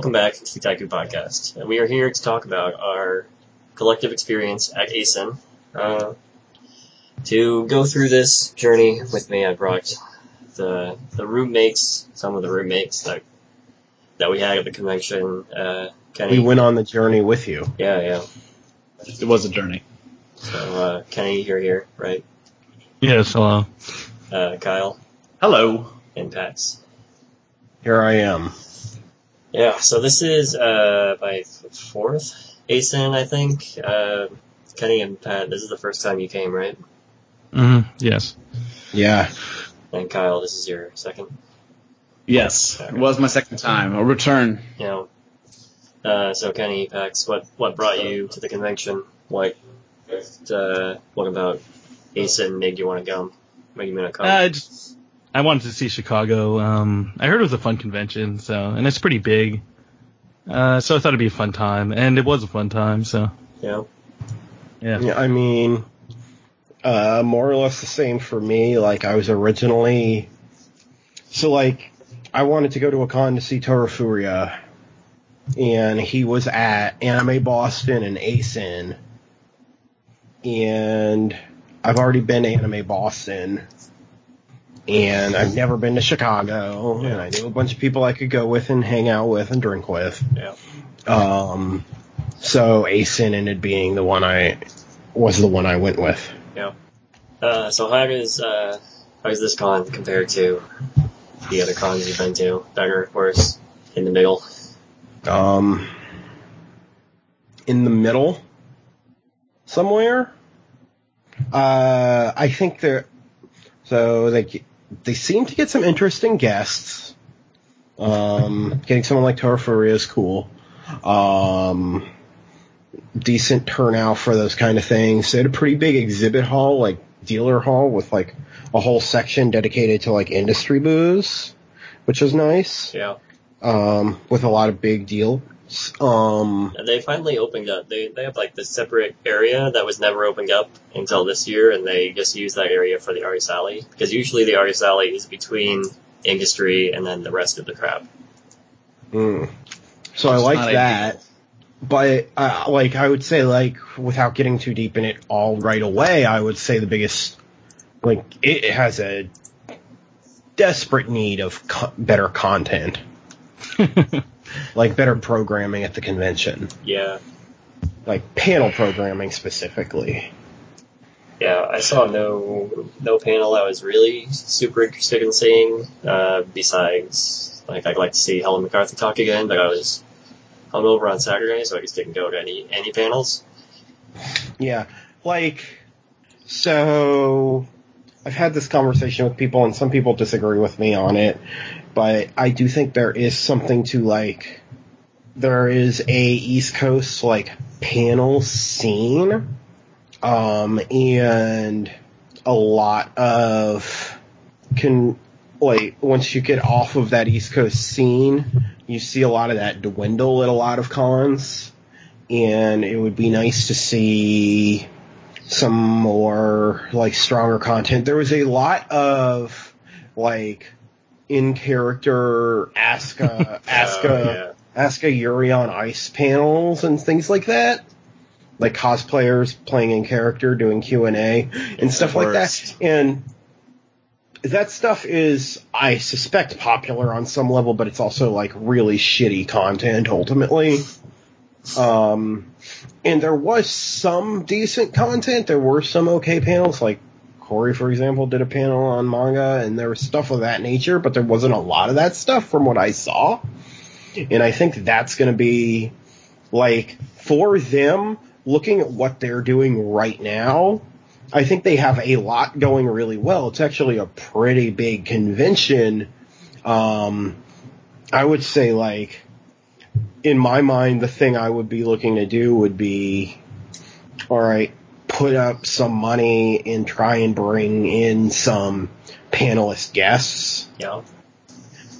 welcome back to the Taiku Podcast. And we are here to talk about our collective experience at ACen. Uh, to go through this journey with me, I brought the the roommates, some of the roommates that that we had at the convention. Uh, Kenny, We went on the journey with you. yeah, yeah. It was a journey. So uh, Kenny, you're here, right? Yes, hello. Uh, Kyle Hello. and Pat's. Here I am. Yeah, so this is uh my fourth ACen, I think. Uh, Kenny and Pat, this is the first time you came, right? hmm Yes. Yeah. And Kyle, this is your second. Yes, it was my second time. A return. You know, uh, so Kenny, Pax, what what brought you to the convention? What uh, what about ACen made you want to go? Made you want to come? Uh, just, I wanted to see Chicago. Um, I heard it was a fun convention, so, and it's pretty big. Uh, so I thought it'd be a fun time, and it was a fun time, so, yeah, yeah. Yeah, I mean, uh, more or less the same for me. Like, I was originally, so like, I wanted to go to a con to see Toru Furuya, and he was at Anime Boston and ACen, and I've already been to Anime Boston, and I've never been to Chicago, and I knew a bunch of people I could go with and hang out with and drink with. yeah. Um, so ACen ended being the one I was the one I went with. Yeah. Uh, so how does uh, how does this con compare to the other cons you've been to? Better, worse, in the middle? Um, in the middle, somewhere. Uh, I think they're so they they seem to get some interesting guests. Um, getting someone like Toru Furuya is cool. Um, decent turnout for those kind of things. They had a pretty big exhibit hall, like dealer hall, with like a whole section dedicated to like industry booze, which was nice. Yeah. Um, with a lot of big deals. Um, And they finally opened up. They they have like this separate area that was never opened up until this year, and they just use that area for the Artist Alley because usually the Artist Alley is between industry and then the rest of the crowd. mm. So I like not that. But uh, like I would say, like without getting too deep in it all right away, I would say the biggest, like it has a desperate need of co- better content, like better programming at the convention, Yeah, like panel programming specifically. yeah. I saw no no panel I was really super interested in seeing. Uh, besides, like I'd like to see Helen McCarthy talk again, but I was hungover on Saturday, so I just didn't go to any any panels. Yeah, like so I've had this conversation with people and some people disagree with me on it, but I do think there is something to like there is a East Coast like panel scene um and a lot of can like once you get off of that East Coast scene, you see a lot of that dwindle at a lot of cons and it would be nice to see some more like stronger content. There was a lot of like in character Asuka Asuka Oh, Asuka Yuri on Ice panels and things like that. Like cosplayers playing in character, doing Q and A and stuff like that. And that stuff is, I suspect, popular on some level, but it's also like really shitty content ultimately. Um, and there was some decent content. There were some okay panels, like Corey, for example, did a panel on manga, and there was stuff of that nature, but there wasn't a lot of that stuff from what I saw. And I think that's going to be like for them looking at what they're doing right now. I think they have a lot going really well. It's actually a pretty big convention. Um, I would say like in my mind, the thing I would be looking to do would be, all right, put up some money and try and bring in some panelist guests Yeah.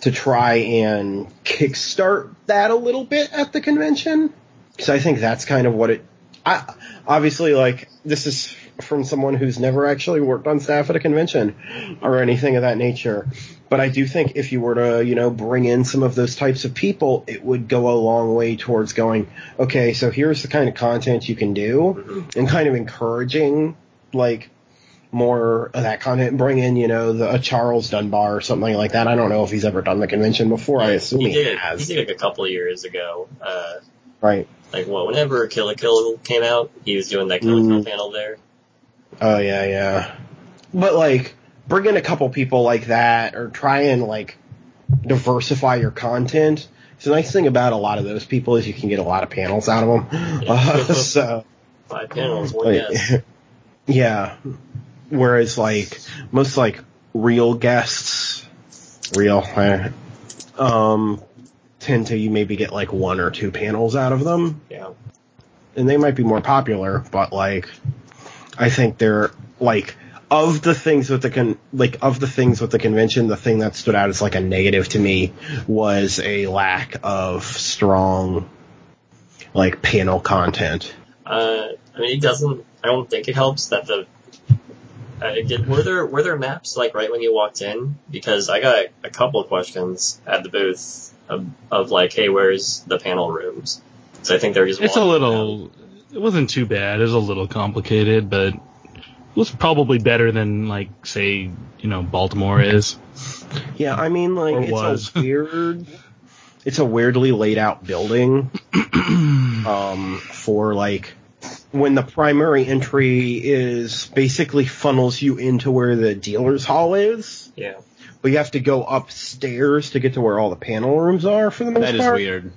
to try and kickstart that a little bit at the convention. Because I think that's kind of what it. I obviously like this is from someone who's never actually worked on staff at a convention or anything of that nature. But I do think if you were to, you know, bring in some of those types of people, it would go a long way towards going, okay, so here's the kind of content you can do and kind of encouraging like more of that content. Bring in, you know, the, a Charles Dunbar or something like that. I don't know if he's ever done the convention before. I assume he he, did it. has. He did it a couple of years ago. Uh, Right. like well, whenever Kill la Kill came out, he was doing that Kill la Kill Mm. panel there. Oh yeah, yeah. But like, bring in a couple people like that, or try and like diversify your content. So the nice thing about a lot of those people is you can get a lot of panels out of them. Uh, so Five panels, one like, guest. yeah. Whereas like most like real guests, real, eh, um, tend to you maybe get like one or two panels out of them Yeah. and they might be more popular, but like, I think they're like of the things with the con like of the things with the convention, the thing that stood out as like a negative to me was a lack of strong like panel content. Uh, I mean, it doesn't. I don't think it helps that the. Uh, did, were there were there maps like right when you walked in? Because I got a couple of questions at the booth of, of like, hey, where's the panel rooms? So I think they're just. It's a walking around. little. It wasn't too bad. It was a little complicated, but it was probably better than like say you know Baltimore is. Yeah, I mean like Or it's was. a weird it's a weirdly laid out building um for like when the primary entry is basically funnels you into where the dealer's hall is, Yeah. but you have to go upstairs to get to where all the panel rooms are for the most part. That is part. weird.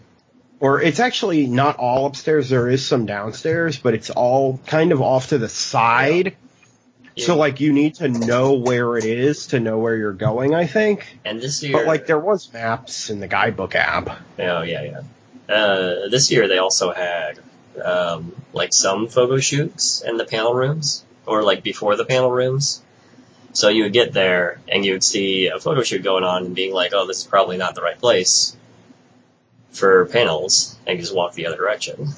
Or it's actually not all upstairs. There is some downstairs, but it's all kind of off to the side. So like you need to know where it is to know where you're going. I think. And this year, But like there was maps in the guidebook app. Oh yeah, yeah. Uh, this year they also had um, like some photo shoots in the panel rooms, or like before the panel rooms. So you would get there and you would see a photo shoot going on and being like, "Oh, this is probably not the right place for panels," and you just walk the other direction.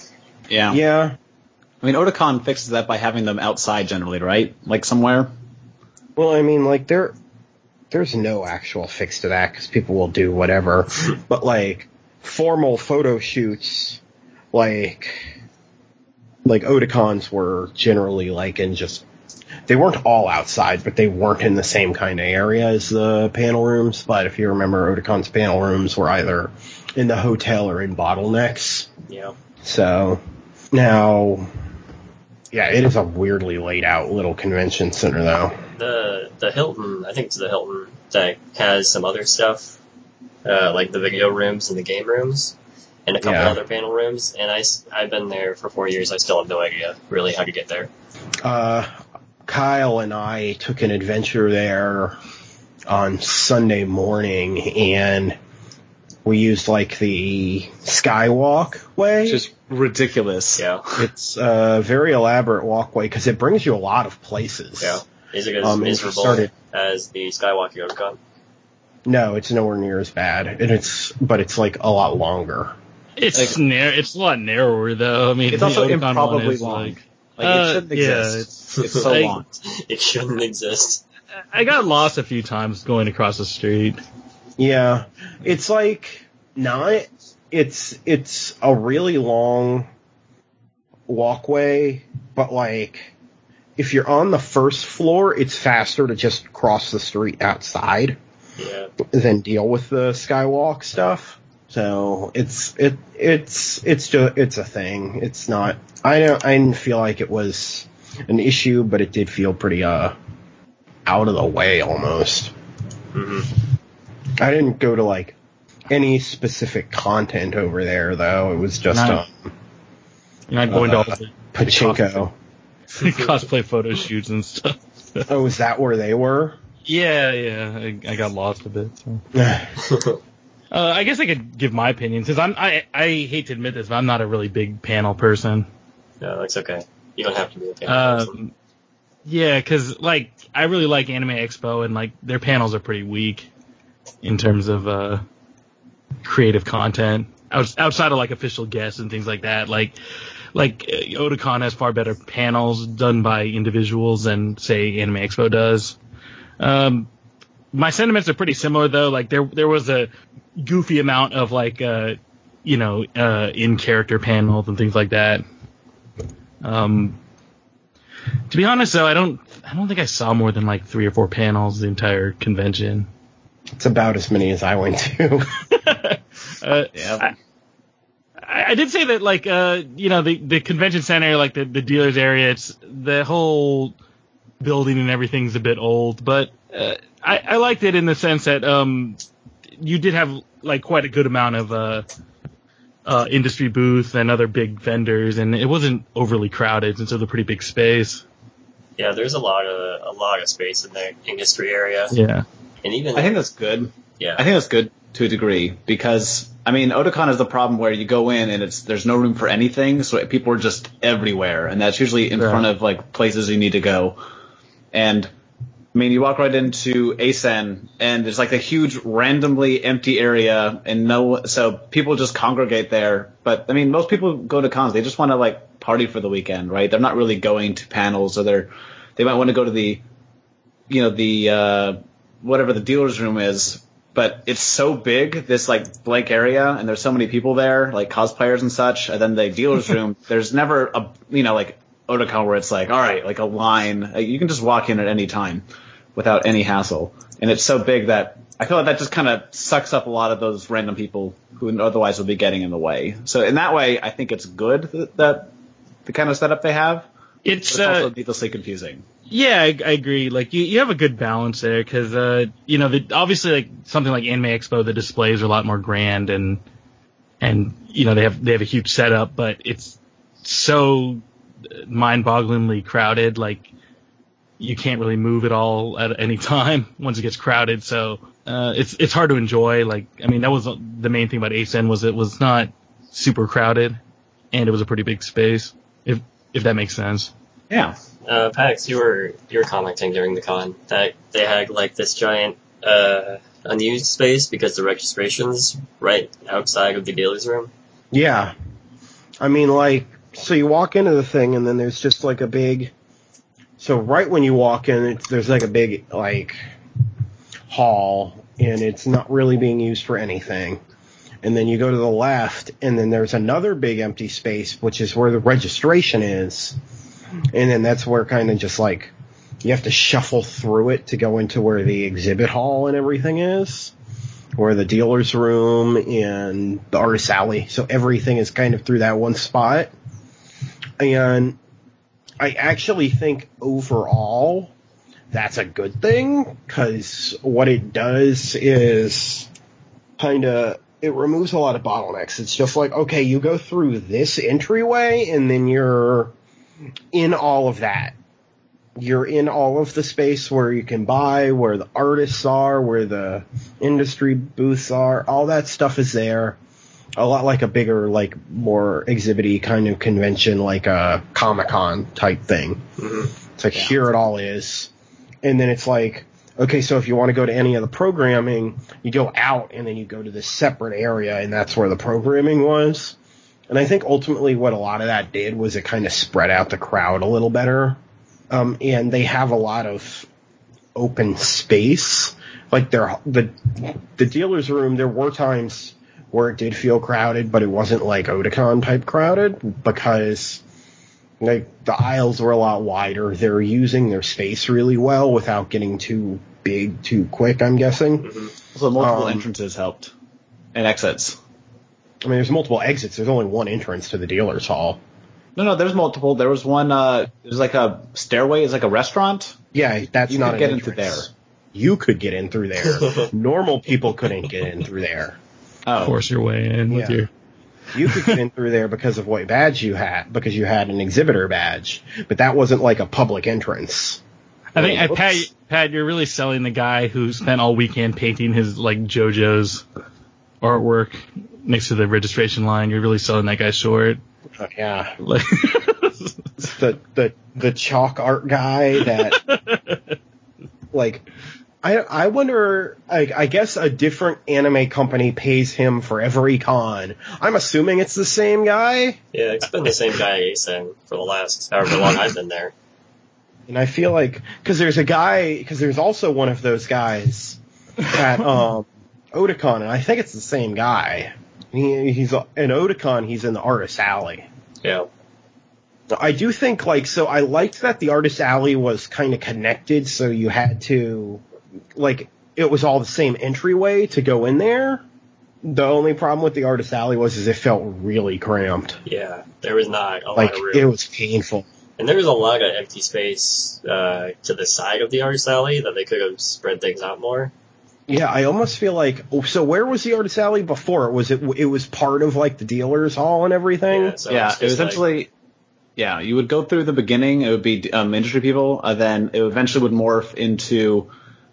Yeah. Yeah. I mean, Otakon fixes that by having them outside generally, right? Like somewhere. Well, I mean, like there, there's no actual fix to that because people will do whatever. but like formal photo shoots, like like Otakons were generally like in just they weren't all outside, but they weren't in the same kind of area as the panel rooms. But if you remember, Otakon's panel rooms were either in the hotel or in bottlenecks. Yeah. So now, yeah, it is a weirdly laid out little convention center though. The the Hilton, I think it's the Hilton that has some other stuff, uh, like the video rooms and the game rooms, and a couple Yeah. other panel rooms. And I I've been there for four years. I still have no idea really how to get there. Uh, Kyle and I took an adventure there on Sunday morning, and we used like the Skywalk way. It's just ridiculous. Yeah. it's a very elaborate walkway because it brings you a lot of places. Yeah. Is it as Um, and miserable started- as the Skywalker Otakon? No, it's nowhere near as bad, and it's but it's like a lot longer. It's Like- narrow. It's a lot narrower though. I mean, It's also Otakon improbably long. Like, Like, Uh, it shouldn't yeah, exist. It's, so like- long. It shouldn't exist. I got lost a few times going across the street. Yeah, it's like not. It's it's a really long walkway, but like if you're on the first floor, it's faster to just cross the street outside Yeah. than deal with the skywalk stuff. So it's it it's it's just it's a thing. It's not. I don't. I didn't feel like it was an issue, but it did feel pretty uh out of the way almost. hmm I didn't go to like any specific content over there though. It was just No. um, You know, I'm going to all Uh, the pachinko. cosplay photo shoots and stuff. Oh, is that where they were? Yeah, yeah. I, I got lost a bit. So. Uh, I guess I could give my opinion because I'm I I hate to admit this, but I'm not a really big panel person. No, that's okay. You don't have to be a panel person. Um, yeah, because like I really like Anime Expo and like their panels are pretty weak in terms of uh, creative content outside of like official guests and things like that. Like like uh, Otakon has far better panels done by individuals than say Anime Expo does. Um, my sentiments are pretty similar though. Like there there was a goofy amount of like uh you know uh in character panels and things like that. Um, to be honest though, I don't I don't think I saw more than like three or four panels the entire convention. It's about as many as I went to. Uh, Yeah. I, I did say that like uh you know the the convention center like the the dealers area it's the whole building and everything's a bit old but uh, I I liked it in the sense that um you did have like quite a good amount of uh uh industry booth and other big vendors and it wasn't overly crowded since it was a pretty big space Yeah, there's a lot of a lot of space in the industry area, yeah and even I think that's good. yeah, I think that's good to a degree because I mean Otakon is the problem where you go in and it's there's no room for anything, so people are just everywhere, and that's usually in Right. front of like places you need to go. And I mean, you walk right into ACen and there's like a huge randomly empty area and no, so people just congregate there. But I mean, most people go to cons, they just want to like party for the weekend, right? They're not really going to panels or they're, they might want to go to the, you know, the, uh, whatever the dealer's room is, but it's so big, this like blank area, and there's so many people there, like cosplayers and such. And then the dealer's room, there's never a, you know, like Otakon where it's like, all right, like a line, you can just walk in at any time without any hassle. And it's so big that I feel like that just kind of sucks up a lot of those random people who otherwise would be getting in the way. So in that way, I think it's good that, that the kind of setup they have. It's it's uh, also needlessly confusing. Yeah, I, I agree. Like you, you have a good balance there because, uh, you know, the, obviously like something like Anime Expo, the displays are a lot more grand and, and, you know, they have, they have a huge setup, but it's so mind-bogglingly crowded. Like you can't really move at all at any time once it gets crowded. So, uh, it's, it's hard to enjoy. Like, I mean, that was the main thing about ACen was it was not super crowded and it was a pretty big space. If, if that makes sense. Yeah. Uh, Pax, you were you were commenting during the con that they had like this giant uh, unused space because the registration's right outside of the dealer's room. Yeah. I mean, like, so you walk into the thing and then there's just like a big, so right when you walk in, it's, there's like a big, like, hall and it's not really being used for anything. And then you go to the left and then there's another big empty space, which is where the registration is. And then that's where kind of just like, you have to shuffle through it to go into where the exhibit hall and everything is where the dealer's room and the artist alley. So everything is kind of through that one spot. And I actually think overall that's a good thing because what it does is kind of it removes a lot of bottlenecks. It's just like okay, you go through this entryway and then you're in all of that you're in all of the space where you can buy, where the artists are, where the industry booths are. All that stuff is there. A lot like a bigger, like more exhibity kind of convention, like a Comic Con type thing. Mm-hmm. It's like here it all is, and then it's like okay, so if you want to go to any of the programming, you go out and then you go to this separate area, and that's where the programming was. And I think ultimately what a lot of that did was it kind of spread out the crowd a little better um, and they have a lot of open space. Like their the the dealer's room, there were times where it did feel crowded, but it wasn't like Otakon type crowded because like the aisles were a lot wider. They're using their space really well without getting too big too quick. I'm guessing. So multiple Um, entrances helped and exits. I mean, there's multiple exits. There's only one entrance to the dealer's hall. No, no, there's multiple. There was one. Uh, there's like a stairway. It's like a restaurant. Yeah, that's You not could an get into there. You could get in through there. Normal people couldn't get in through there. Oh, Force your way in with Yeah. your You could get in through there because of what badge you had, because you had an exhibitor badge, but that wasn't like a public entrance. I think, I, Pat, Pat, you're really selling the guy who spent all weekend painting his like JoJo's artwork next to the registration line. You're really selling that guy short. Uh, yeah, Like, the the the chalk art guy that like I I wonder. I, I guess a different anime company pays him for every con. I'm assuming it's the same guy, Yeah, it's been the same guy at ACen for the last however long I've been there. and I feel like because there's a guy because there's also one of those guys at um Otakon, and I think it's the same guy. He, he's in Otakon. He's in the artist alley. Yeah. I do think like so I liked that the artist alley was kind of connected so you had to like it was all the same entryway to go in there. The only problem with the artist alley was is it felt really cramped. Yeah. There was not a Like lot of room. it was painful. And there was a lot of empty space uh, to the side of the artist alley that they could have spread things out more. Yeah, I almost feel like oh, so where was the artist alley before? Was it it was part of like the dealers hall and everything? Yeah, so yeah, it was just like- essentially. yeah, you would go through the beginning. It would be um, industry people, and then it eventually would morph into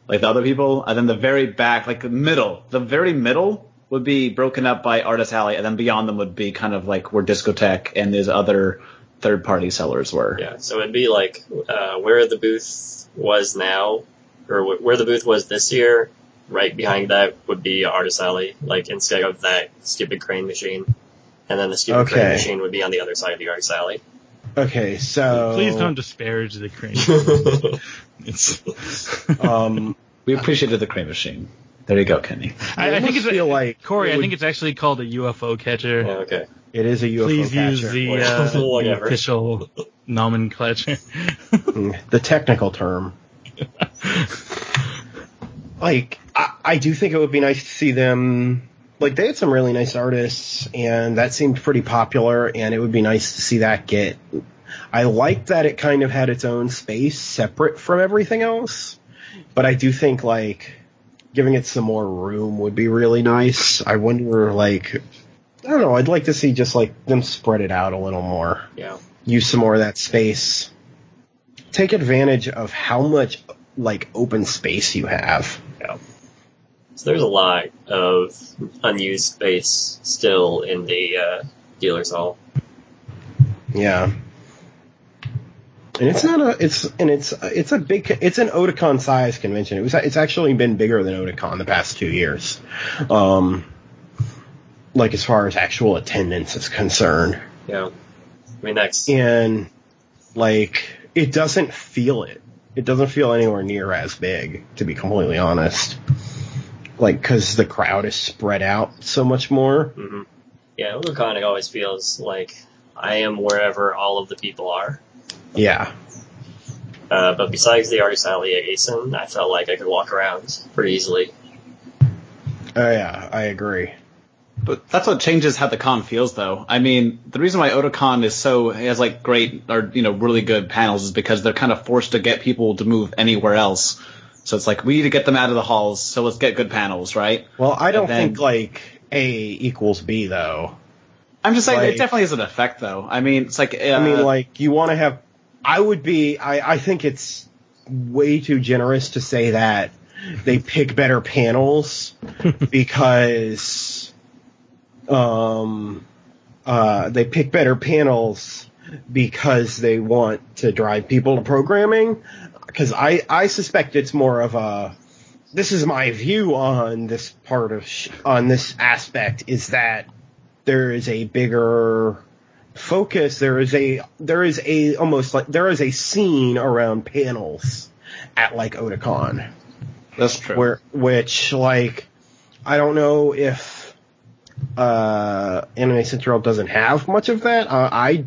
like the other people, and then the very back, like the middle, the very middle would be broken up by artist alley, and then beyond them would be kind of like where Discotek and these other third party sellers were. Yeah, so it'd be like uh, where the booth was now, or wh- where the booth was this year. Right behind that would be Artist Alley, like instead of that stupid crane machine, and then the stupid crane machine would be on the other side of the Artist Alley. Okay, so Please don't disparage the crane. It's, Um, We appreciated the crane machine. There you go, Kenny. I, I, I think almost it's feel like Corey. it I think it's actually called a UFO catcher. yeah, okay. it is a UFO Please catcher. Please use the, uh, the official nomenclature. The technical term. Like I, I do think it would be nice to see them like they had some really nice artists and that seemed pretty popular and it would be nice to see that get I liked that it kind of had its own space separate from everything else but I do think like giving it some more room would be really nice I wonder like I don't know I'd like to see just like them spread it out a little more Yeah. use some more of that space. Take advantage of how much like open space you have. Yeah. So there's a lot of unused space still in the uh, dealer's hall. Yeah. And it's not a it's and it's it's a big it's an Otakon size convention. It was it's actually been bigger than Otakon the past 2 years. Um like as far as actual attendance is concerned. Yeah. I mean, that's And like it doesn't feel it. It doesn't feel anywhere near as big, to be completely honest. Like, because the crowd is spread out so much more. hmm Yeah, it always feels like I am wherever all of the people are. Yeah, Uh, but besides the artist alley at ACen, I felt like I could walk around pretty easily. oh yeah, I agree. But that's what changes how the con feels, though. I mean, the reason why Otakon is so has like great or you know really good panels is because they're kind of forced to get people to move anywhere else. So it's like we need to get them out of the halls, so let's get good panels, right? Well, I don't then- think like A equals B though. I'm just saying Like- it definitely is an effect, though. I mean, it's like uh, I mean, like you want to have. I would be. I I think it's way too generous to say that they pick better panels because um uh they pick better panels because they want to drive people to programming. Because I I suspect it's more of a this is my view on this part of sh- on this aspect is that there is a bigger focus. There is a there is a almost like there is a scene around panels at like Otakon that's true. where which like I don't know if uh Anime Central doesn't have much of that. Uh, I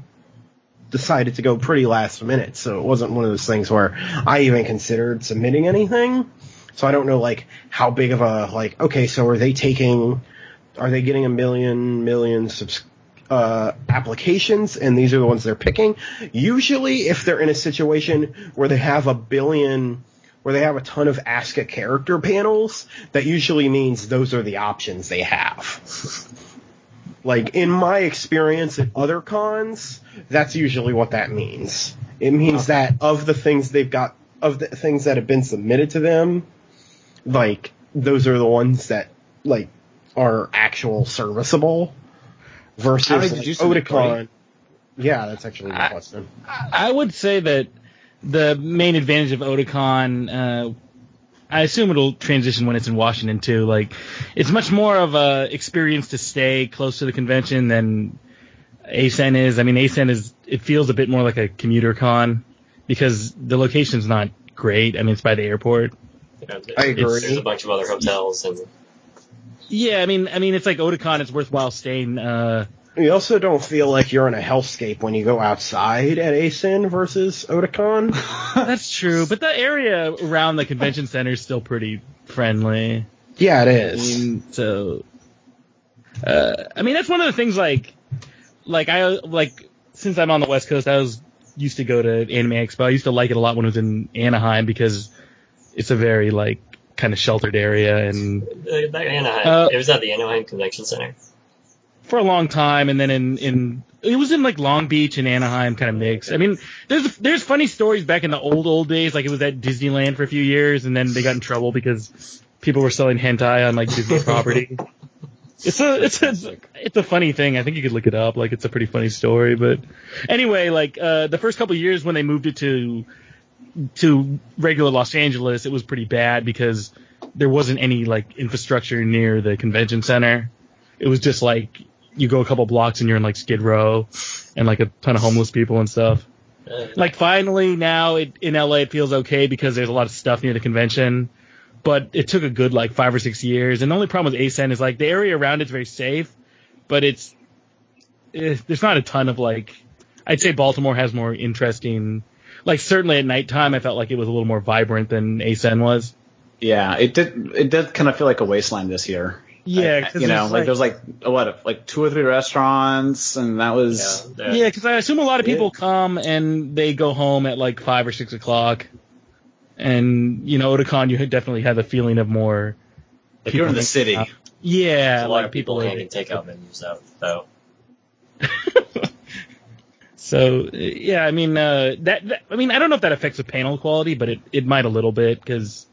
decided to go pretty last minute, so it wasn't one of those things where I even considered submitting anything. So I don't know like how big of a like okay, so are they taking are they getting a million million subs uh, applications and these are the ones they're picking? Usually if they're in a situation where they have a billion where they have a ton of ask a character panels, that usually means those are the options they have. like in my experience at other cons, that's usually what that means. It means that of the things they've got, of the things that have been submitted to them, like those are the ones that like are actual serviceable versus like, you submit, Otakon. Cody? Yeah, that's actually a I- good question. I would say that the main advantage of Otakon, uh, I assume it'll transition when it's in Washington too. Like, it's much more of a experience to stay close to the convention than ACen is. I mean, ACen is it feels a bit more like a commuter con because the location's not great. I mean, it's by the airport. You know, I agree. There's a bunch of other hotels and Yeah, I mean, I mean, it's like Otakon. It's worthwhile staying. Uh, You also don't feel like you're in a hellscape when you go outside at ACen versus Otakon. that's true, but the area around the convention center is still pretty friendly. yeah, it is. I mean, so, uh, I mean, that's one of the things. Like, like I like since I'm on the West Coast, I was used to go to Anime Expo. I used to like it a lot when it was in Anaheim because it's a very like kind of sheltered area, and uh, Anaheim. Uh, it was at the Anaheim Convention Center. For a long time, and then in in it was in like Long Beach and Anaheim kind of mix. I mean, there's there's funny stories back in the old old days, like it was at Disneyland for a few years, and then they got in trouble because people were selling hentai on like Disney property. It's a it's a it's a funny thing. I think you could look it up. Like it's a pretty funny story. But anyway, like uh, the first couple of years when they moved it to to regular Los Angeles, it was pretty bad because there wasn't any like infrastructure near the convention center. It was just like you go a couple blocks and you're in like Skid Row and like a ton of homeless people and stuff. Like finally now it, in LA it feels okay because there's a lot of stuff near the convention, but it took a good like five or six years. And the only problem with ACen is like the area around it's very safe, but it's eh, there's not a ton of like I'd say Baltimore has more interesting. Like certainly at nighttime, I felt like it was a little more vibrant than ACen was. Yeah, it did. It did kind of feel like a wasteland this year. Yeah, I- you know, like there's, like, there was like what, like two or three restaurants, and that was yeah, Yeah, because I assume a lot of people come and they go home at like five or six o'clock, and you know, Otakon, you definitely had the feeling of more. if you're in the city. making- Yeah, There's a lot like of people people. handing takeout menus out, though. so yeah, I mean uh, that, that. I mean, I don't know if that affects the panel quality, but it it might a little bit because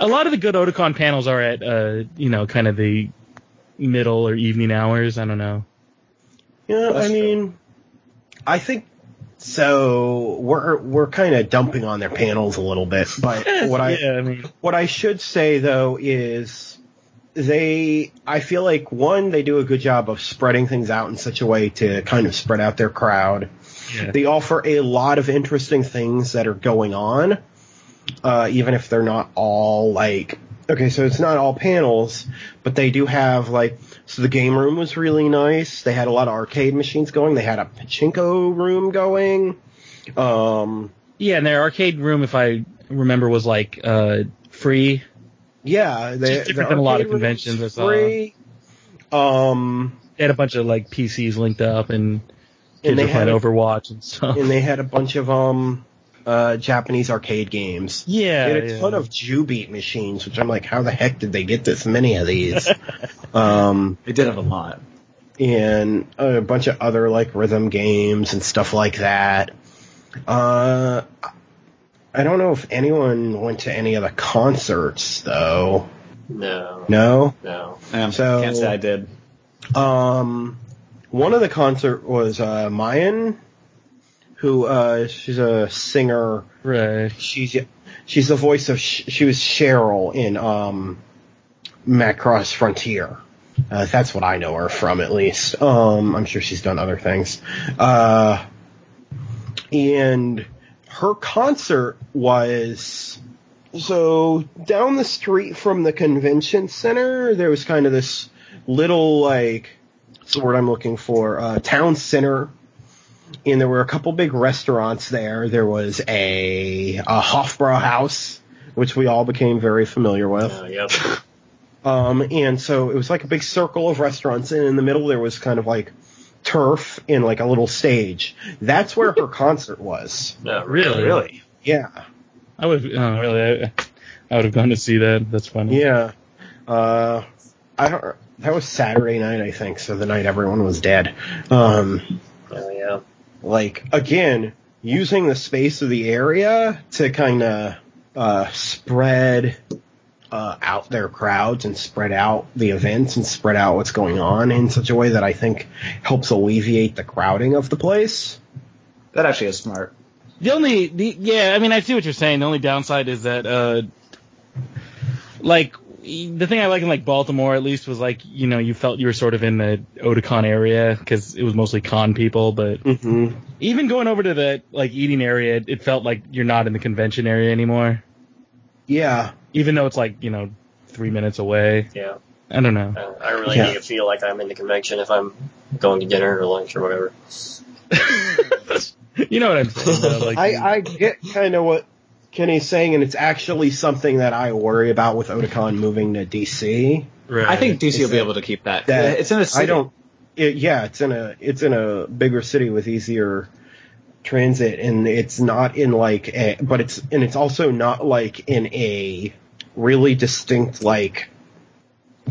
a lot of the good Otakon panels are at uh, you know kind of the middle or evening hours. I don't know. Yeah, That's I mean, I think so. We're we're kind of dumping on their panels a little bit, but what I yeah, I mean, what I should say though is they I feel like one they do a good job of spreading things out in such a way to kind of spread out their crowd. yeah. They offer a lot of interesting things that are going on, uh, even if they're not all like okay, so it's not all panels, but they do have like so the game room was really nice. They had a lot of arcade machines going. They had a pachinko room going. Um, yeah, and their arcade room, if I remember, was like uh, free. yeah, they, Just different than a lot of conventions I saw. Free. Um, They had a bunch of like PCs linked up and kids and they were playing had a, Overwatch and stuff. and they had a bunch of um uh Japanese arcade games. yeah, They had a yeah. ton of Jubeat machines, which I'm like, how the heck did they get this many of these? um, They did have a lot. and a bunch of other like rhythm games and stuff like that. Uh, I don't know if anyone went to any of the concerts though. No, No. no. Um, So- can't say I did. Um, one of the concert was uh, May'n, who uh, she's a singer. right. She's she's the voice of she was Sheryl in um, Macross Frontier. Uh, that's what I know her from, at least. Um, I'm sure she's done other things. Uh, and her concert was so down the street from the convention center. There was kind of this little like what's the word I'm looking for? Uh, town center. And there were a couple big restaurants there. There was a, a Hofbrauhaus, which we all became very familiar with. Uh, yep. Um, and so it was like a big circle of restaurants, and in the middle there was kind of like turf and like a little stage. That's where her concert was. No, Really? Really? Yeah, I would oh, really. I, I would have gone to see that. That's funny. yeah. Uh, I don't. That was Saturday night, I think. So the night everyone was dead. Um, Oh, yeah. Like again, using the space of the area to kind of uh, spread uh, out their crowds and spread out the events and spread out what's going on in such a way that I think helps alleviate the crowding of the place. That actually is smart. The only, the, yeah, I mean, I see what you're saying. The only downside is that, uh, like the thing I like in like Baltimore at least was like you know you felt you were sort of in the Otakon area because it was mostly con people, but hmm even going over to the like eating area, it felt like you're not in the convention area anymore. Yeah. Even though it's like you know three minutes away. Yeah. I don't know. Uh, I really Yeah. need to feel like I'm in the convention if I'm going to dinner or lunch or whatever. you know what I'm saying? Though? Like, I, I get kind of what Kenny's saying, and it's actually something that I worry about with Otakon moving to DC. right. I think DC Is will be able to keep that. that- it's in a city. I don't. It, yeah, it's in a it's in a bigger city with easier transit, and it's not in like a, but it's and it's also not like in a really distinct like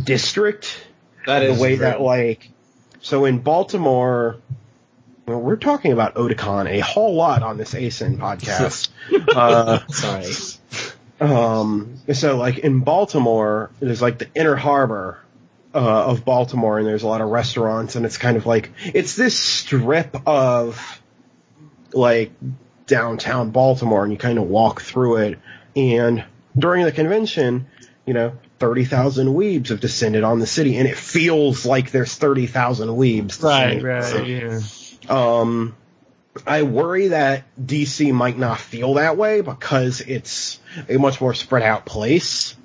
district. That the way true. that like so in Baltimore. Well, we're talking about Otakon a whole lot on this ACen podcast. uh, Sorry. um, so like in Baltimore, there's like the inner harbor uh, of Baltimore, and there's a lot of restaurants, and it's kind of like it's this strip of like downtown Baltimore, and you kind of walk through it. And during the convention, you know, thirty thousand weebs have descended on the city, and it feels like there's thirty thousand weebs. right, right, yeah. Um, I worry that DC might not feel that way because it's a much more spread out place.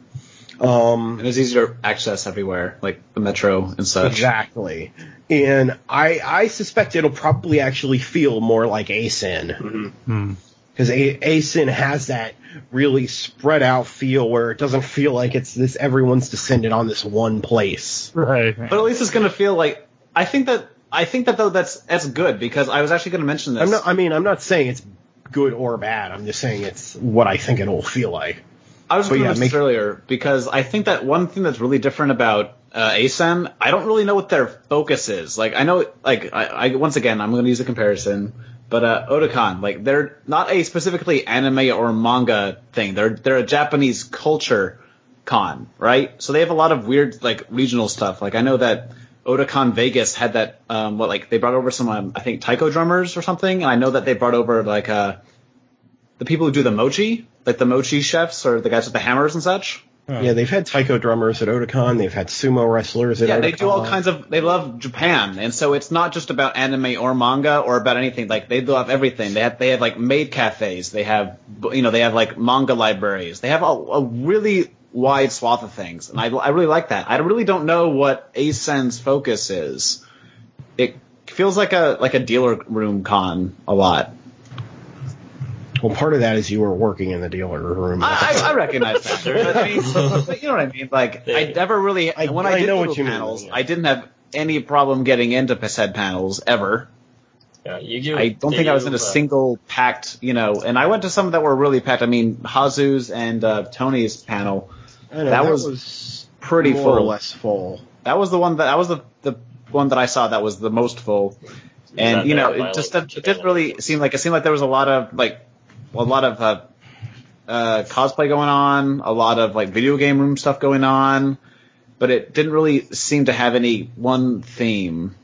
Um, And it's easier to access everywhere, like the metro and such. exactly. And I, I suspect it'll probably actually feel more like ACen. hmm Hmm. Because A- ACen has that really spread out feel where it doesn't feel like it's this everyone's descended on this one place. Right. But at least it's gonna feel like I think that I think that though that's that's good because I was actually gonna mention this. I'm not, I mean, I'm not saying it's good or bad. I'm just saying it's what I think it'll feel like. I was going to yeah, mention make- earlier because I think that one thing that's really different about uh, ACen, I don't really know what their focus is. Like, I know, like, I, I once again, I'm going to use a comparison, but uh, Otakon, like, they're not a specifically anime or manga thing. They're they're a Japanese culture con, right? So they have a lot of weird, like, regional stuff. Like, I know that Otakon Vegas had that, um, what, like, they brought over some, um, I think, taiko drummers or something, and I know that they brought over, like, uh, the people who do the mochi, like the mochi chefs or the guys with the hammers and such. Yeah, they've had taiko drummers at Otakon. They've had sumo wrestlers at Yeah, Otakon. they do all kinds of. They love Japan, and so it's not just about anime or manga or about anything. Like they love everything. They have they have like maid cafes. They have you know they have like manga libraries. They have a, a really wide swath of things, and I I really like that. I really don't know what ACen's focus is. It feels like a like a dealer room con a lot. Well, part of that is you were working in the dealer room. I, I I recognize that. But, I mean, but you know what I mean? Like, I never really, I- when I, I did know go what to you mean, panels, yeah. I didn't have any problem getting into PSED panels ever. Yeah, you do. I don't they think I was in a uh, single packed, you know, and I went to some that were really packed. I mean, Hazu's and uh, Tony's panel, I know, that that, was was, pretty more or full. less full. that was the one that, that was the, the one that I saw that was the most full. And, you know, it just, like, it didn't really seem like, it seemed like there was a lot of, like, a lot of, uh, uh, cosplay going on, a lot of, like, video game room stuff going on, but it didn't really seem to have any one theme.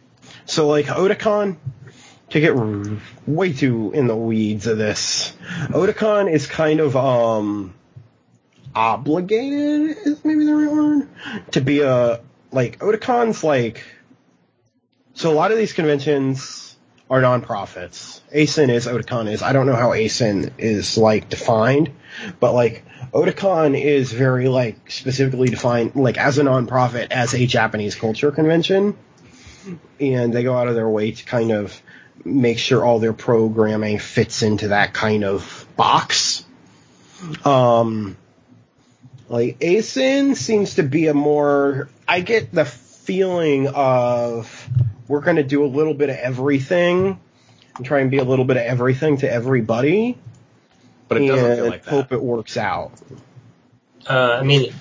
So, like, Otakon, to get way too in the weeds of this, Otakon is kind of, um, obligated, is maybe the right word, to be a, like, Otakon's like, so a lot of these conventions are nonprofits. ACen is, Otakon is. I don't know how ACen is, like, defined, but, like, Otakon is very, like, specifically defined, like, as a nonprofit, as a Japanese culture convention and they go out of their way to kind of make sure all their programming fits into that kind of box. Um, like ACen seems to be a more, I get the feeling of we're going to do a little bit of everything and try and be a little bit of everything to everybody But it doesn't feel like that. hope it works out. Uh, I mean,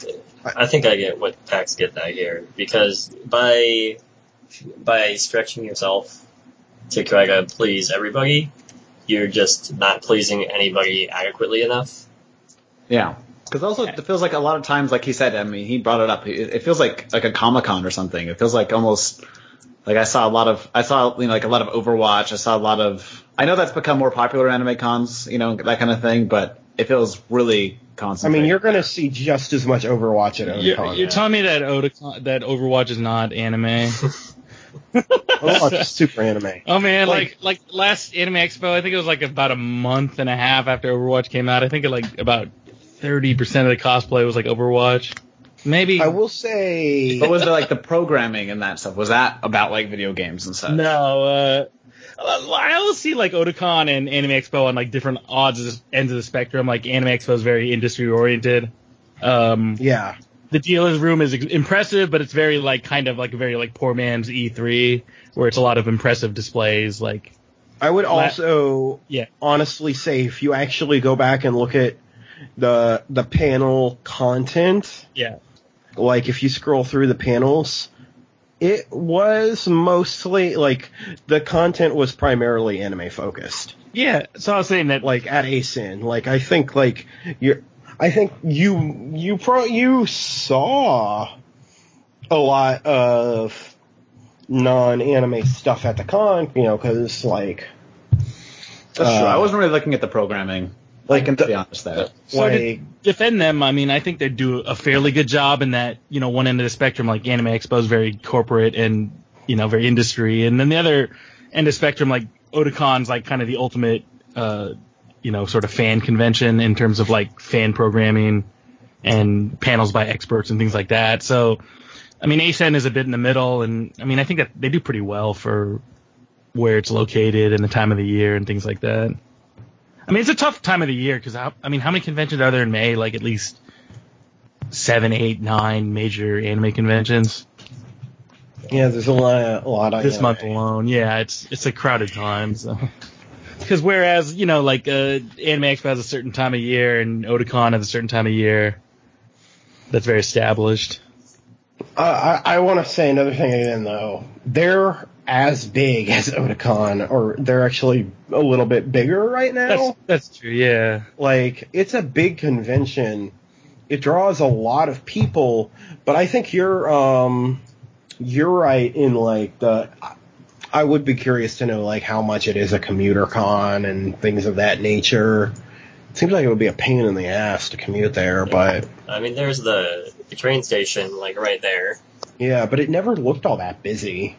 I think I get what Pax getting at here because by by stretching yourself to try to please everybody, you're just not pleasing anybody adequately enough. Yeah. Because also it feels like a lot of times, like he said, I mean, he brought it up. It, it feels like like a Comic Con or something. It feels like almost like I saw a lot of I saw you know like a lot of Overwatch. I saw a lot of I know that's become more popular anime cons, you know that kind of thing. But it feels really constant. I mean, you're going to see just as much Overwatch at You're, you're telling me that Otakon, that Overwatch is not anime? Overwatch is super anime. Oh man, Like- like, like last Anime Expo, I think it was like about a month and a half after Overwatch came out. I think it like about thirty percent of the cosplay was like Overwatch. Maybe I will say, But was there like the programming and that stuff? Was that about like video games and stuff? no. Uh, I always see like Otakon and Anime Expo on like different odds ends of the spectrum. Like Anime Expo is very industry oriented. Um, yeah, the dealer's room is impressive, but it's very like kind of like a very like poor man's E3, where it's a lot of impressive displays. Like I would La- also Yeah. honestly say if you actually go back and look at the the panel content, yeah, like if you scroll through the panels, it was mostly like the content was primarily anime focused. yeah. So I was saying that Like at ACen, like I think like you're, I think you you pro you saw a lot of non-anime stuff at the con, you know, because like That's true. Uh, I wasn't really looking at the programming. Like the- be honest there. So to defend them, I mean, I think they do a fairly good job in that, you know, one end of the spectrum, like Anime Expo is very corporate and, you know, very industry. And then the other end of the spectrum, like Otakon's like kind of the ultimate, uh, you know, sort of fan convention in terms of like fan programming and panels by experts and things like that. So, I mean, ACen is a bit in the middle and I mean, I think that they do pretty well for where it's located and the time of the year and things like that. I mean, it's a tough time of the year because I mean, how many conventions are there in May? Like at least seven, eight, nine major anime conventions yeah, there's a lot a lot of this month alone. Yeah, it's it's a crowded time. So, because whereas you know, like uh, Anime Expo has a certain time of year and Otakon has a certain time of year that's very established. Uh, I, I want to say another thing again, though. They're as big as Otakon, or they're actually a little bit bigger right now. That's that's true. Yeah. like, it's a big convention. It draws a lot of people, but I think you're um you're right in like the. I would be curious to know like how much it is a commuter con and things of that nature. It seems like it would be a pain in the ass to commute there, but I mean, there's the, the train station, like right there. yeah, but it never looked all that busy.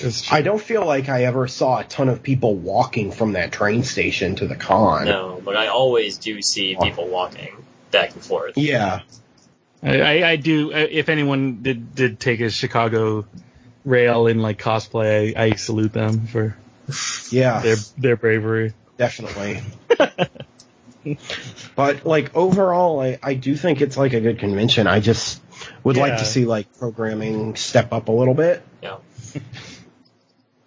That's true. I don't feel like I ever saw a ton of people walking from that train station to the con. No, but I always do see people walking back and forth. Yeah. I, I, I do. uh, If anyone did did take a Chicago rail in like cosplay, I, I salute them for Yeah. their their bravery. definitely. but like overall, I, I do think it's like a good convention. I just would like to see like programming step up a little bit. Yeah.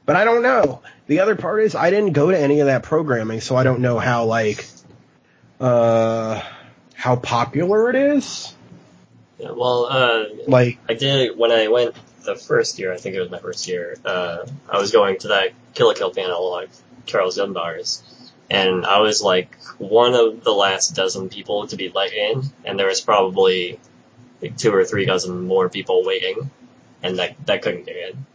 But I don't know. The other part is I didn't go to any of that programming, so I don't know how like uh how popular it is. Yeah, well, uh, Like I did when I went the first year. I think it was my first year. Uh, I was going to that Kill la Kill panel, like Charles Dunbar's, and I was like one of the last dozen people to be let in, and there was probably like two or three dozen more people waiting, and that that couldn't get in.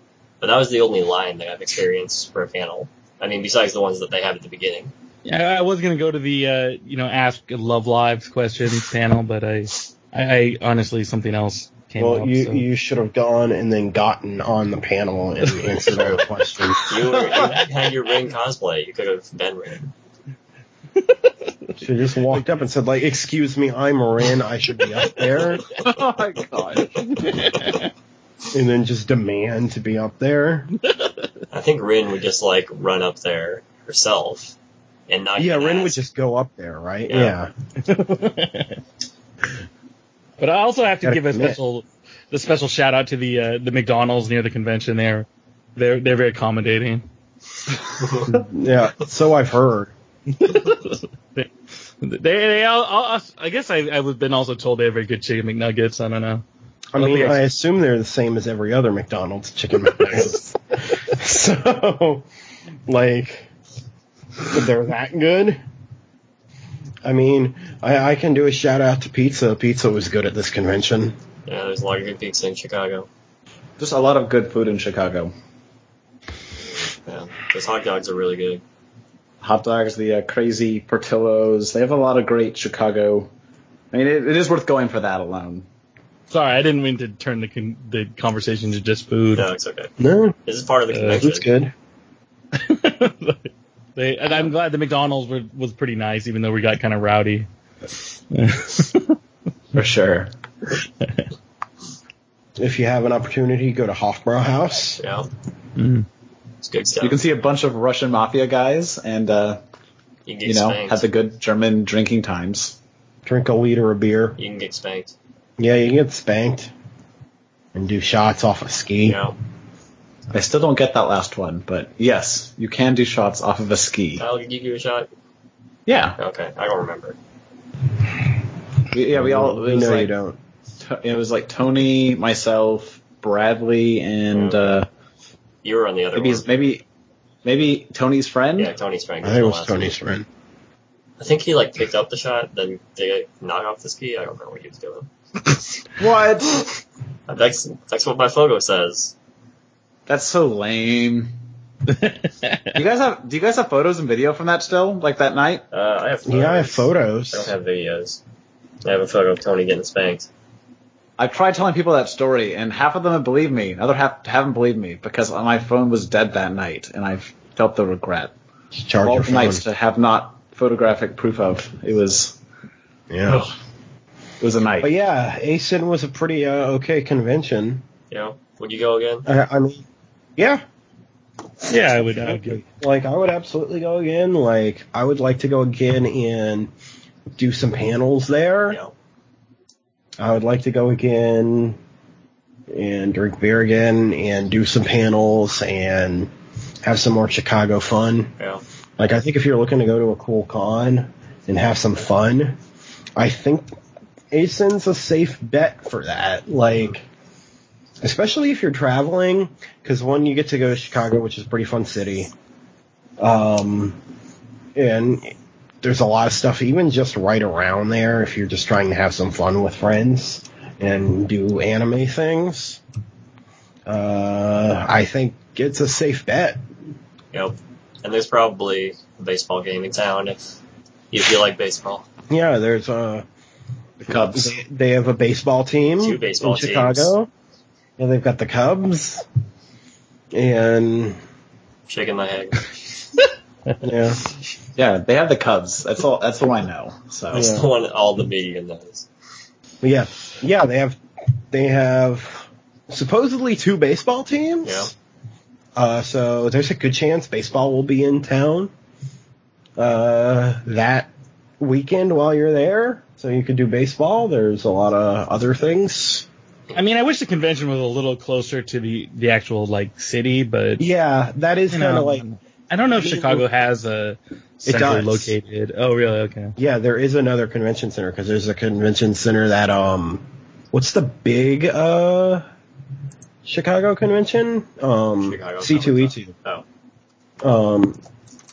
But that was the only line that I've experienced for a panel. I mean, besides the ones that they have at the beginning. Yeah, I was gonna go to the uh, you know ask Love Live's questions panel, but I I, I honestly something else came well, up. you so. you should have gone and then gotten on the panel and answered all the questions. You, were, you had your Rin cosplay. You could have been Rin. She just walked up and said like, "Excuse me, I'm Rin. I should be up there," oh my god. and then just demand to be up there. I think Rin would just like run up there herself and not. Yeah, even Rin would just go up there, right? Yeah. Yeah. But I also have to Gotta give a special the special shout out to the uh, the McDonald's near the convention. They're they're they're very accommodating. Yeah. So I've heard. They they all, all, I guess I I've been also told they have very good chicken McNuggets. I don't know. I mean, yeah. I assume they're the same as every other McDonald's chicken McNuggets. so, like, they're that good. I mean, I, I can do a shout out to pizza. Pizza was good at this convention. Yeah, there's a lot of good pizza in Chicago. Just a lot of good food in Chicago. Yeah, those hot dogs are really good. hot dogs, the uh, crazy Portillos. They have a lot of great Chicago. I mean, it, it is worth going for that alone. Sorry, I didn't mean to turn the con- the conversation to just food. No, it's okay. No, This is part of the Uh, convention. it's good. they, and I'm glad the McDonald's were, was pretty nice, even though we got kind of rowdy. For sure. If you have an opportunity, go to Hofbrau House. Yeah, Mm. it's good stuff. You can see a bunch of Russian mafia guys and, uh, You can get you know, spanked. have the good German drinking times. Drink a liter of beer. you can get spanked. Yeah, you can get spanked and do shots off a ski. You know, I still don't get that last one, but yes, you can do shots off of a ski. I'll give you a shot. Yeah. Okay, I don't remember. We, yeah, we all, it You was know like, you don't. It was like Tony, myself, Bradley, and uh, You were on the other maybe one. maybe maybe Tony's friend. Yeah, Tony's Frank. I think it was Tony's friend. I think he like picked up the shot, then they knocked off the ski. I don't know what he was doing. What? That's that's what my photo says. That's so lame. You guys have? Do you guys have photos and video from that still? Like that night? Uh, I have photos. Yeah, I have photos. I don't have videos. I have a photo of Tony getting spanked. I've tried telling people that story, and half of them have believed me. Other half haven't believed me because my phone was dead that night, and I've felt the regret. Just charge All your phone. nights to have not photographic proof of. It was Yeah. it was a night. But yeah, ACen was a pretty uh, okay convention. Yeah. would you go again? I, I mean, yeah, yeah, I would. I would go. like I would absolutely go again. Like I would like to go again and do some panels there. You know, I would like to go again and drink beer again and do some panels and have some more Chicago fun. you know, Like I think if you're looking to go to a cool con and have some fun, I think ACen's a safe bet for that. Like, especially if you're traveling, because one, you get to go to Chicago, which is a pretty fun city. Um, and there's a lot of stuff, even just right around there, if you're just trying to have some fun with friends and do anime things. Uh, I think it's a safe bet. know, and there's probably a baseball game in town if if you like baseball. Yeah, there's a the Cubs. They, they have a baseball team Two baseball in Chicago. Yeah, they've got the Cubs. And Shaking my head. yeah, Yeah, they have the Cubs. That's all. That's all I know. So That's Yeah. the one all the media knows. But yeah, yeah, they have they have supposedly two baseball teams. Yeah. Uh, so there's a good chance baseball will be in town uh, that weekend while you're there. So you could do baseball. There's a lot of other things. I mean, I wish the convention was a little closer to the the actual like city, but Yeah, that is kind of like I don't know if Chicago has a centrally located. Oh, really? Okay. Yeah, there is another convention center because there's a convention center that um, what's the big uh, Chicago convention? Um, C two E two. Oh, Um,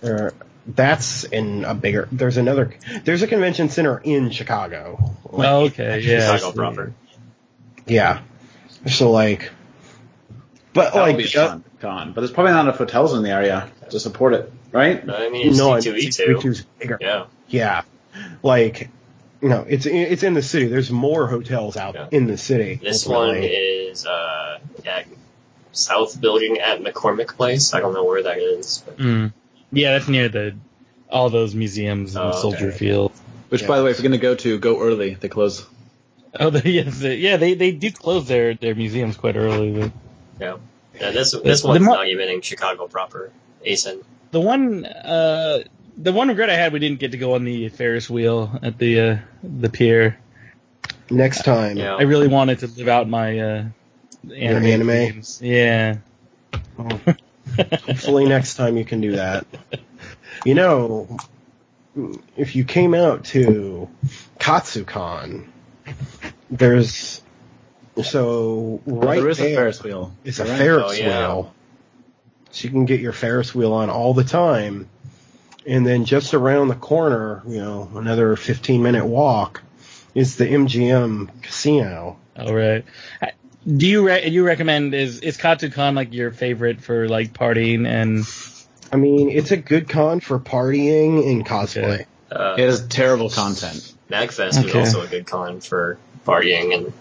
er, that's in a bigger. There's another. There's a convention center in Chicago. Like, Oh, okay. Yeah. Chicago see. proper. Yeah. So like, but that like, would be uh, fun. Con, but there's probably not enough hotels in the area to support it, right? I mean, it's no, C2E2. C2E2's bigger. Yeah. Yeah, like, no, it's it's in the city. There's more hotels out Yeah. in the city. This one is uh, at South Building at McCormick Place. I don't know where that is. But Mm. Yeah, that's near the all those museums and Oh, Soldier okay. Field. Which, Yeah. by the way, if you're going to go to, go early. They close. Oh, the, yes, the, yeah, they they do close their their museums quite early. But yeah, yeah. This this one's mo- not even in Chicago proper. ACen. the one uh the one regret I had we didn't get to go on the Ferris wheel at the uh, the pier. next time. Yeah. I really wanted to live out my uh, anime. anime? dreams. Yeah. Hopefully next time you can do that. You know, if you came out to Katsucon, there's so Well, right there is there a Ferris wheel. It's a Right? Ferris Oh, yeah. wheel. So you can get your Ferris wheel on all the time. And then just around the corner, you know, another 15 minute walk is the MGM casino. All right. I- Do you re- you recommend is is Katsucon like your favorite for like partying and I mean, it's a good con for partying and cosplay. Uh, It is terrible content. Magfest is also a good con for partying and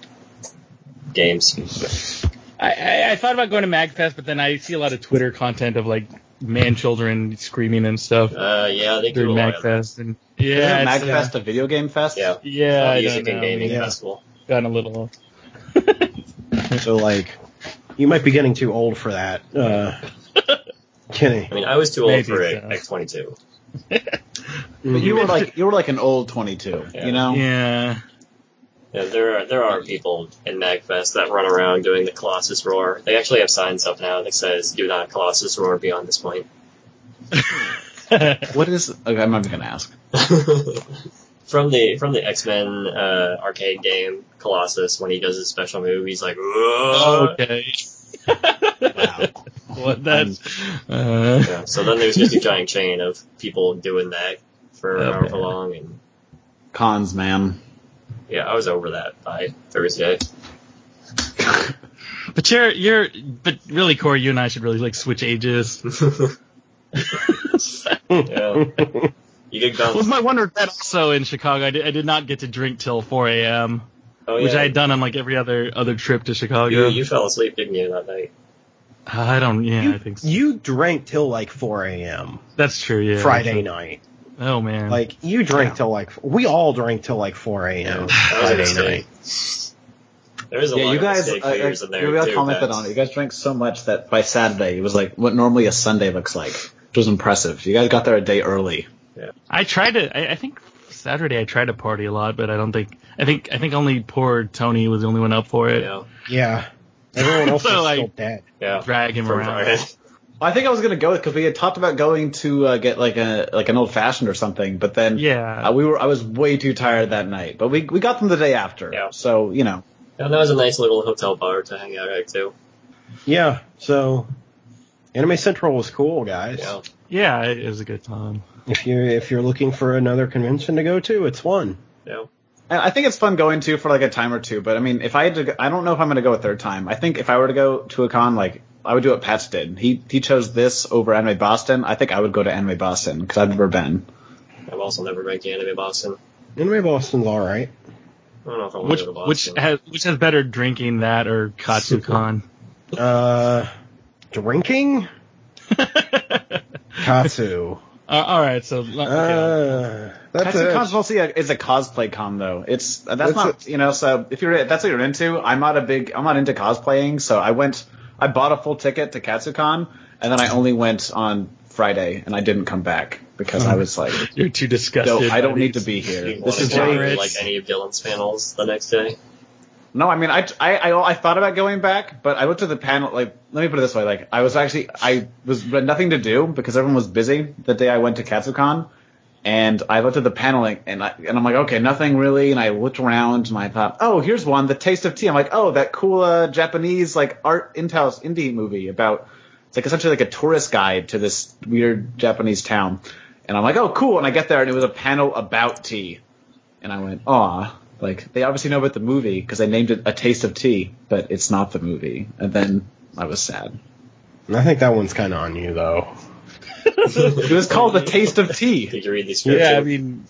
games. I, I, I thought about going to MagFest, but then I see a lot of Twitter content of like man children screaming and stuff Uh, yeah, they do a during lot of that. MagFest, and Isn't MagFest uh, a video game fest? Yeah, yeah, I music don't and know, gaming yeah. festival. gotten a little. So like, you might be getting too old for that. Uh, kidding. I mean, I was too old Maybe for so. X22. But you were like you were like an old 22. Yeah. You know. Yeah, Yeah, there are there are people in Magfest that run around doing the Colossus roar. They actually have signs up now that says "Do not Colossus roar beyond this point." What is? Okay, I'm not even gonna ask. from the from the X Men uh, arcade game Colossus, when he does his special move, he's like, "Whoa." okay. Wow. What that's. Uh, Yeah, so then there's just a giant chain of people doing that for Oh, however long, and Cons, man. yeah, I was over that by Thursday. but you're you're but really, Corey, you and I should really like switch ages. yeah, you get was gone. my wonder that also in Chicago, I did, I did not get to drink till 4 a.m., Oh yeah, which I had done on like every other other trip to Chicago. you, you fell asleep, didn't you, that night? I don't. Yeah, You, I think so. you drank till like 4 a.m. That's true. Yeah. Friday night. Oh man. Like you drank Yeah. till like we all drank till like 4 a.m. That Friday night. There was a yeah, lot you of guys. mistake Uh, figures uh, in there we all too. commented Pat. on it. You guys drank so much that by Saturday it was like what normally a Sunday looks like, which was impressive. You guys got there a day early. I tried to. I, I think Saturday I tried to party a lot, but I don't think. I think I think only poor Tony was the only one up for it. Yeah, Yeah. Everyone else So, is like- still dead. yeah. Drag him From around. Friday. I think I was gonna go because we had talked about going to uh, get like a like an old fashioned or something, but then Yeah. uh, we were I was way too tired that night. But we we got them the day after, Yeah. so you know. And that was a nice little hotel bar to hang out at too. Yeah. So Anime Central was cool, guys. Yeah. yeah, it, it was a good time. If you if you're looking for another convention to go to, it's one. Yeah. I think it's fun going to for like a time or two, but I mean, if I had to, go, I don't know if I'm going to go a third time. I think if I were to go to a con, like I would do what Pat's did. He he chose this over Anime Boston. I think I would go to Anime Boston because I've never been. I've also never been to Anime Boston. Anime Boston's all right. I don't know if I want Which to go to which has which has better drinking that or Katsucon? Uh, drinking Katsu. Uh, all right, so okay. Uh, that's Katsucon's it. mostly a, it's a cosplay con though. It's that's, That's not you know. So if you're that's what you're into, I'm not a big I'm not into cosplaying. So I went I bought a full ticket to Katsucon and then I only went on Friday and I didn't come back because I was like, you're too disgusted. no, I don't need to be here. This is go way to, rich. like any of Dylan's panels the next day. No, I mean, I, I, I, I thought about going back, but I looked at the panel, like, let me put it this way, like, I was actually, I was, had nothing to do because everyone was busy the day I went to Katsucon, and I looked at the paneling, and I, and I'm like, okay, nothing really, and I looked around, and I thought, oh, here's one, The Taste of Tea. I'm like, oh, that cool, uh, Japanese, like, art in-house indie movie about, it's like essentially like a tourist guide to this weird Japanese town. And I'm like, oh, cool, and I get there, and it was a panel about tea. And I went, aw. Like, they obviously know about the movie because they named it A Taste of Tea, but it's not the movie. And then I was sad. I think that one's kind of on you though. It was called A Taste of Tea. Did you read the script? Yeah, I mean,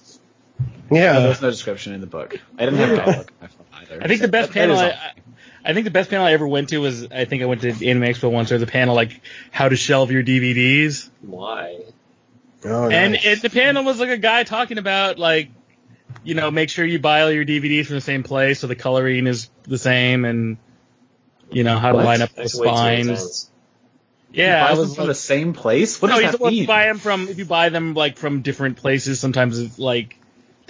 Yeah. There's no description in the book. I didn't have dialogue in my phone either. I think the best That- that panel I. I I think the best panel I ever went to was I think I went to Anime Expo once. There was a panel like how to shelve your DVDs, Why? Oh, and nice. it, the panel was like a guy talking about like, you know, make sure you buy all your DVDs from the same place so the coloring is the same, and you know how to line up the That's way spines. intense. Yeah, Buys I them was from like, the same place. What no, does you're that supposed mean? to buy them from if you buy them like from different places. Sometimes it's like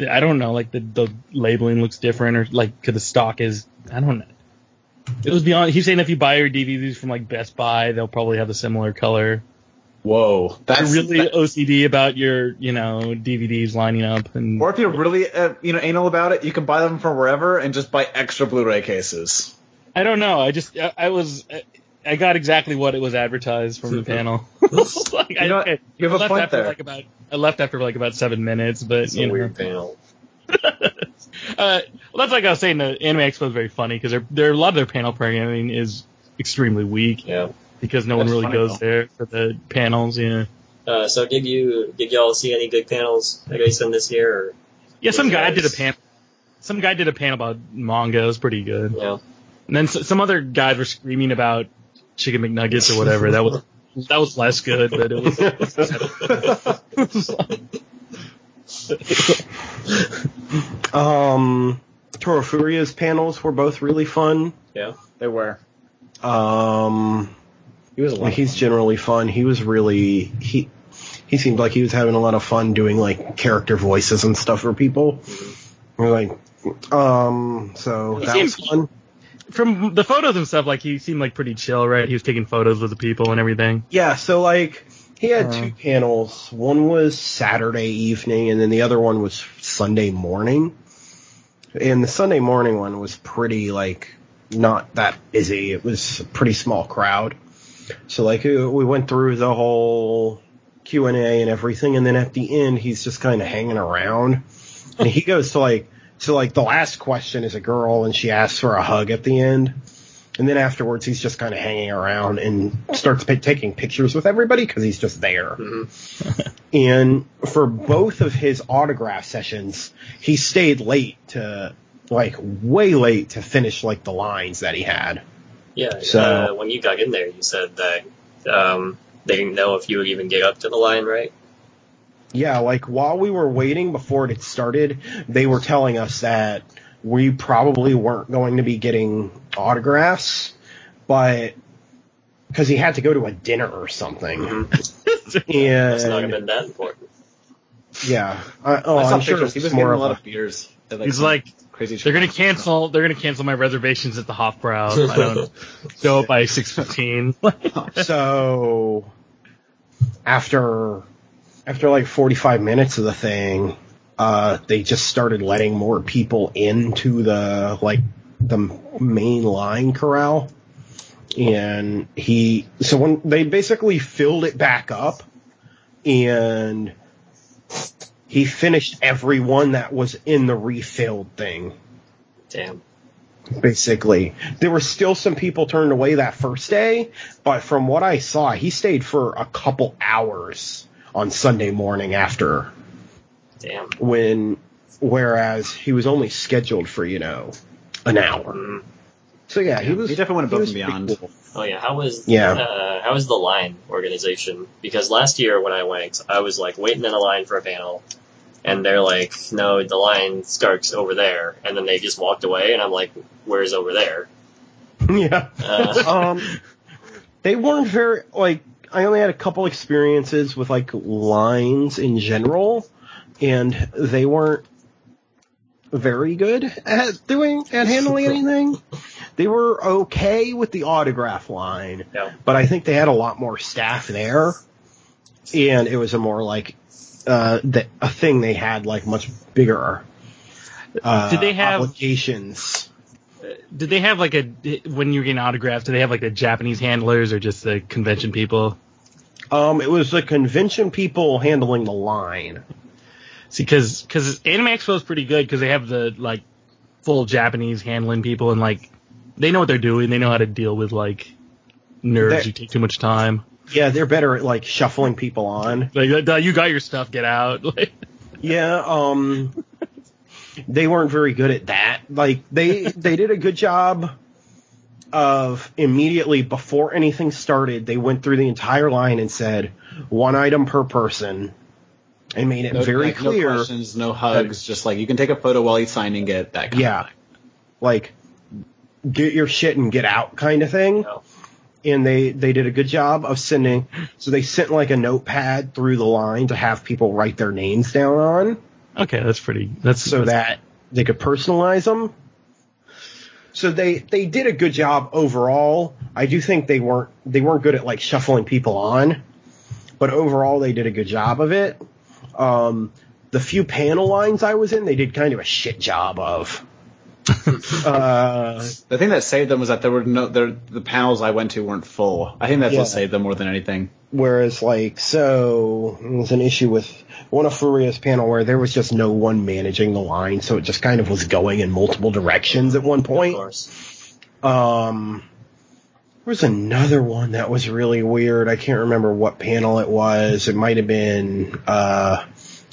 I don't know, like the the labeling looks different or like 'cause the stock is I don't know. It was beyond. He's saying if you buy your DVDs from like Best Buy, they'll probably have a similar color. Whoa, that's really that- OCD about your you know DVDs lining up and Or if you're really uh, you know anal about it, you can buy them from wherever and just buy extra Blu-ray cases. I don't know. I just I, I was I got exactly what it was advertised from the panel. like, I, You know okay, You have I a left point after there. like about I left after like about seven minutes, but It's you a know. weird panel. Uh, well, that's like I was saying. The Anime Expo is very funny because their their a lot of their panel programming is extremely weak Yeah. Because no one really funny, goes though. there for the panels. Yeah, Uh, so did you did y'all see any good panels at ACen this year? Or, Yeah, some guy Yes. did a pan. Some guy did a panel about manga. It was pretty good. you know, And then some other guys were screaming about chicken McNuggets or whatever. That was that was less good, but it was. Um, Toru Furuya's panels were both really fun. yeah. They were. Um, He was a lot. he's generally fun. He was really he he seemed like he was having a lot of fun doing like character voices and stuff for people. We're like, um, so He that was fun. From the photos and stuff, like he seemed like pretty chill, right? He was taking photos with the people and everything. Yeah, so like he had Uh. two panels. One was Saturday evening, and then the other one was Sunday morning. And the Sunday morning one was pretty like not that busy. It was a pretty small crowd. So like uh, we went through the whole Q and A and everything, and then at the end he's just kind of hanging around, and he goes to like so like the last question is a girl, and she asks for a hug at the end. And then afterwards, he's just kind of hanging around and starts pi taking pictures with everybody because he's just there. and for both of his autograph sessions, he stayed late to, like, way late to finish, like, the lines that he had. Yeah. So- uh, when you got in there, you said that um, they didn't know if you would even get up to the line, right? Yeah, like, while we were waiting before it had started, they were telling us that we probably weren't going to be getting autographs, but because he had to go to a dinner or something. Mhm. That's not And been that important. yeah, I, oh, I saw I'm sure pictures. He was more getting a lot a of beers. at, He's like, crazy. they're gonna cancel. They're gonna cancel my reservations at the Hofbrau. I don't go by six fifteen. so after after like 45 minutes of the thing uh they just started letting more people into the like the main line corral and he so when they basically filled it back up and he finished everyone that was in the refilled thing Damn. basically. There were still some people turned away that first day, but from what I saw, he stayed for a couple hours on Sunday morning after Damn. when whereas he was only scheduled for, you know, an hour. Mm. So yeah, he was he definitely went above and beyond. cool. Oh yeah, how was Yeah. uh, how was the line organization? Because last year when I went, I was like waiting in a line for a panel, and they're like, "No, the line starts over there," and then they just walked away, and I'm like, "Where's over there?" yeah. Uh, um, they weren't very like. I only had a couple experiences with like lines in general, and they weren't very good at doing at handling anything. They were okay with the autograph line, but I think they had a lot more staff there, and it was a more like uh, the, a thing they had like much bigger. Uh, Did they have- obligations? Did they have like a when you were getting autographs? Did they have like the Japanese handlers or just the convention people? Um, it was the convention people handling the line. See, because because Anime Expo is pretty good because they have the like full Japanese handling people and like they know what they're doing. They know how to deal with like nerds They're- who take too much time. Yeah, they're better at like shuffling people on. Like, "Uh, you got your stuff, get out. Like, Yeah, um, they weren't very good at that. Like they they did a good job of immediately before anything started, they went through the entire line and said one item per person, and made it No, very like, clear. No questions, no hugs. Just like you can take a photo while he's signing it. That kind Yeah. of thing. like get your shit and get out kind of thing. No. And they they did a good job of sending. So they sent like a notepad through the line to have people write their names down on, okay, that's pretty. That's so that they could personalize them. So they they did a good job overall. I do think they weren't they weren't good at like shuffling people on, but overall they did a good job of it. Um, the few panel lines I was in, they did kind of a shit job of. uh, The thing that saved them was that there were no there, the panels I went to weren't full. I think that's Yeah. what saved them more than anything. Whereas, like, so there was an issue with one of Furuya's panel where there was just no one managing the line, so it just kind of was going in multiple directions at one Of point. course. Um, was another one that was really weird. I can't remember what panel it was. It might have been uh,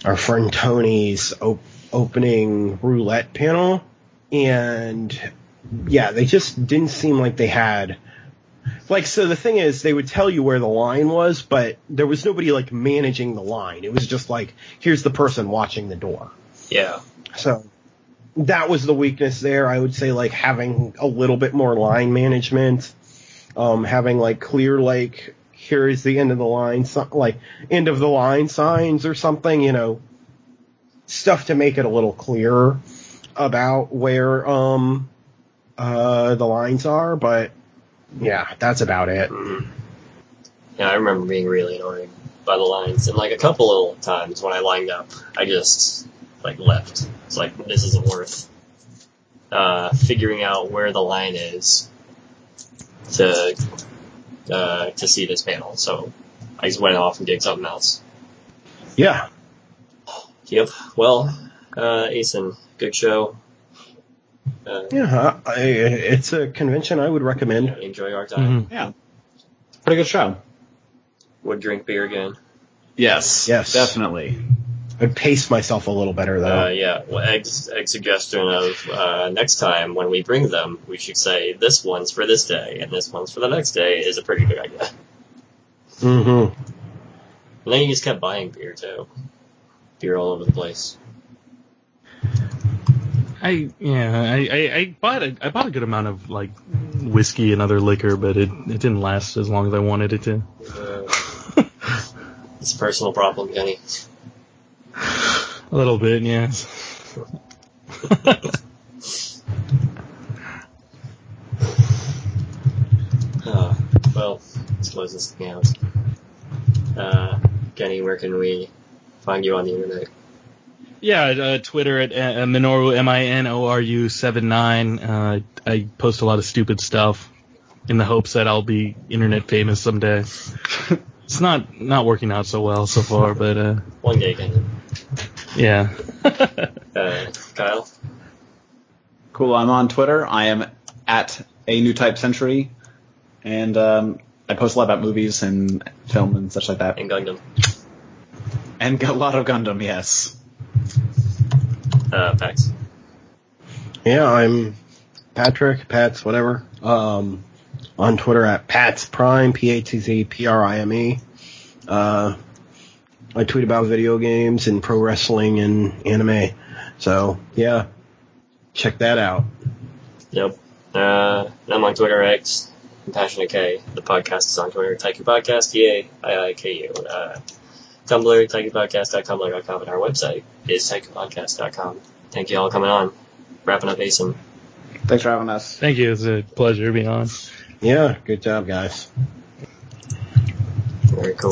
our friend Tony's op- opening roulette panel, and yeah, they just didn't seem like they had. Like so, the thing is, they would tell you where the line was, but there was nobody like managing the line. It was just like, here's the person watching the door. Yeah. So that was the weakness there. I would say like having a little bit more line management, um, having like clear like here is the end of the line, so, like end of the line signs or something, you know, stuff to make it a little clearer about where um uh the lines are. But yeah, that's about it. Mhm. Yeah, I remember being really annoyed by the lines, and like a couple of times when I lined up, I just like left. It's like this isn't worth uh, figuring out where the line is to uh, to see this panel. So I just went off and did something else. Yeah, Yep. Well, uh, ACen, good show. Uh, yeah, I, it's a convention I would recommend. enjoy our time. Mhm. Yeah. Pretty good show. Would drink beer again. Yes. Yes. Definitely. I'd pace myself a little better though. Uh, yeah, well, Egg's, Egg's suggestion of uh, next time when we bring them, we should say this one's for this day and this one's for the next day is a pretty good idea. mm-hmm. And then you just kept buying beer too. Beer all over the place. I yeah, I, I, I bought a, I bought a good amount of like whiskey and other liquor, but it, it didn't last as long as I wanted it to. Uh, it's a personal problem, Kenny. A little bit, yes. Uh, well, let's close this thing out. Uh, Kenny, where can we find you on the internet? Yeah, uh, Twitter at uh, Minoru M I N O R U seven nine. Uh, I post a lot of stupid stuff in the hopes that I'll be internet famous someday. it's not not working out so well so far, but uh, One day, Kenny. Yeah. Uh, Kyle? Cool. I'm on Twitter. I am at a new type century, and um, I post a lot about movies and film and such like that, And Gundam. and a lot of Gundam. Yes. Uh, Pax. Yeah, I'm Patrick, Pats, whatever. Um, on Twitter at Pats Prime, P-A-T-Z-P-R-I-M-E. Uh, I tweet about video games and pro wrestling and anime. So, yeah, check that out. Yep. Uh, I'm on Twitter X. Compassionate K. The podcast is on Twitter. Taiiku Podcast. T A I I K U. Uh, Tumblr. TaiikuPodcast.tumblr.com. And our website is TaiikuPodcast.com. Thank you all for coming on. Wrapping up ACen. Thanks for having us. Thank you. It's a pleasure being on. Yeah, good job, guys. Very cool.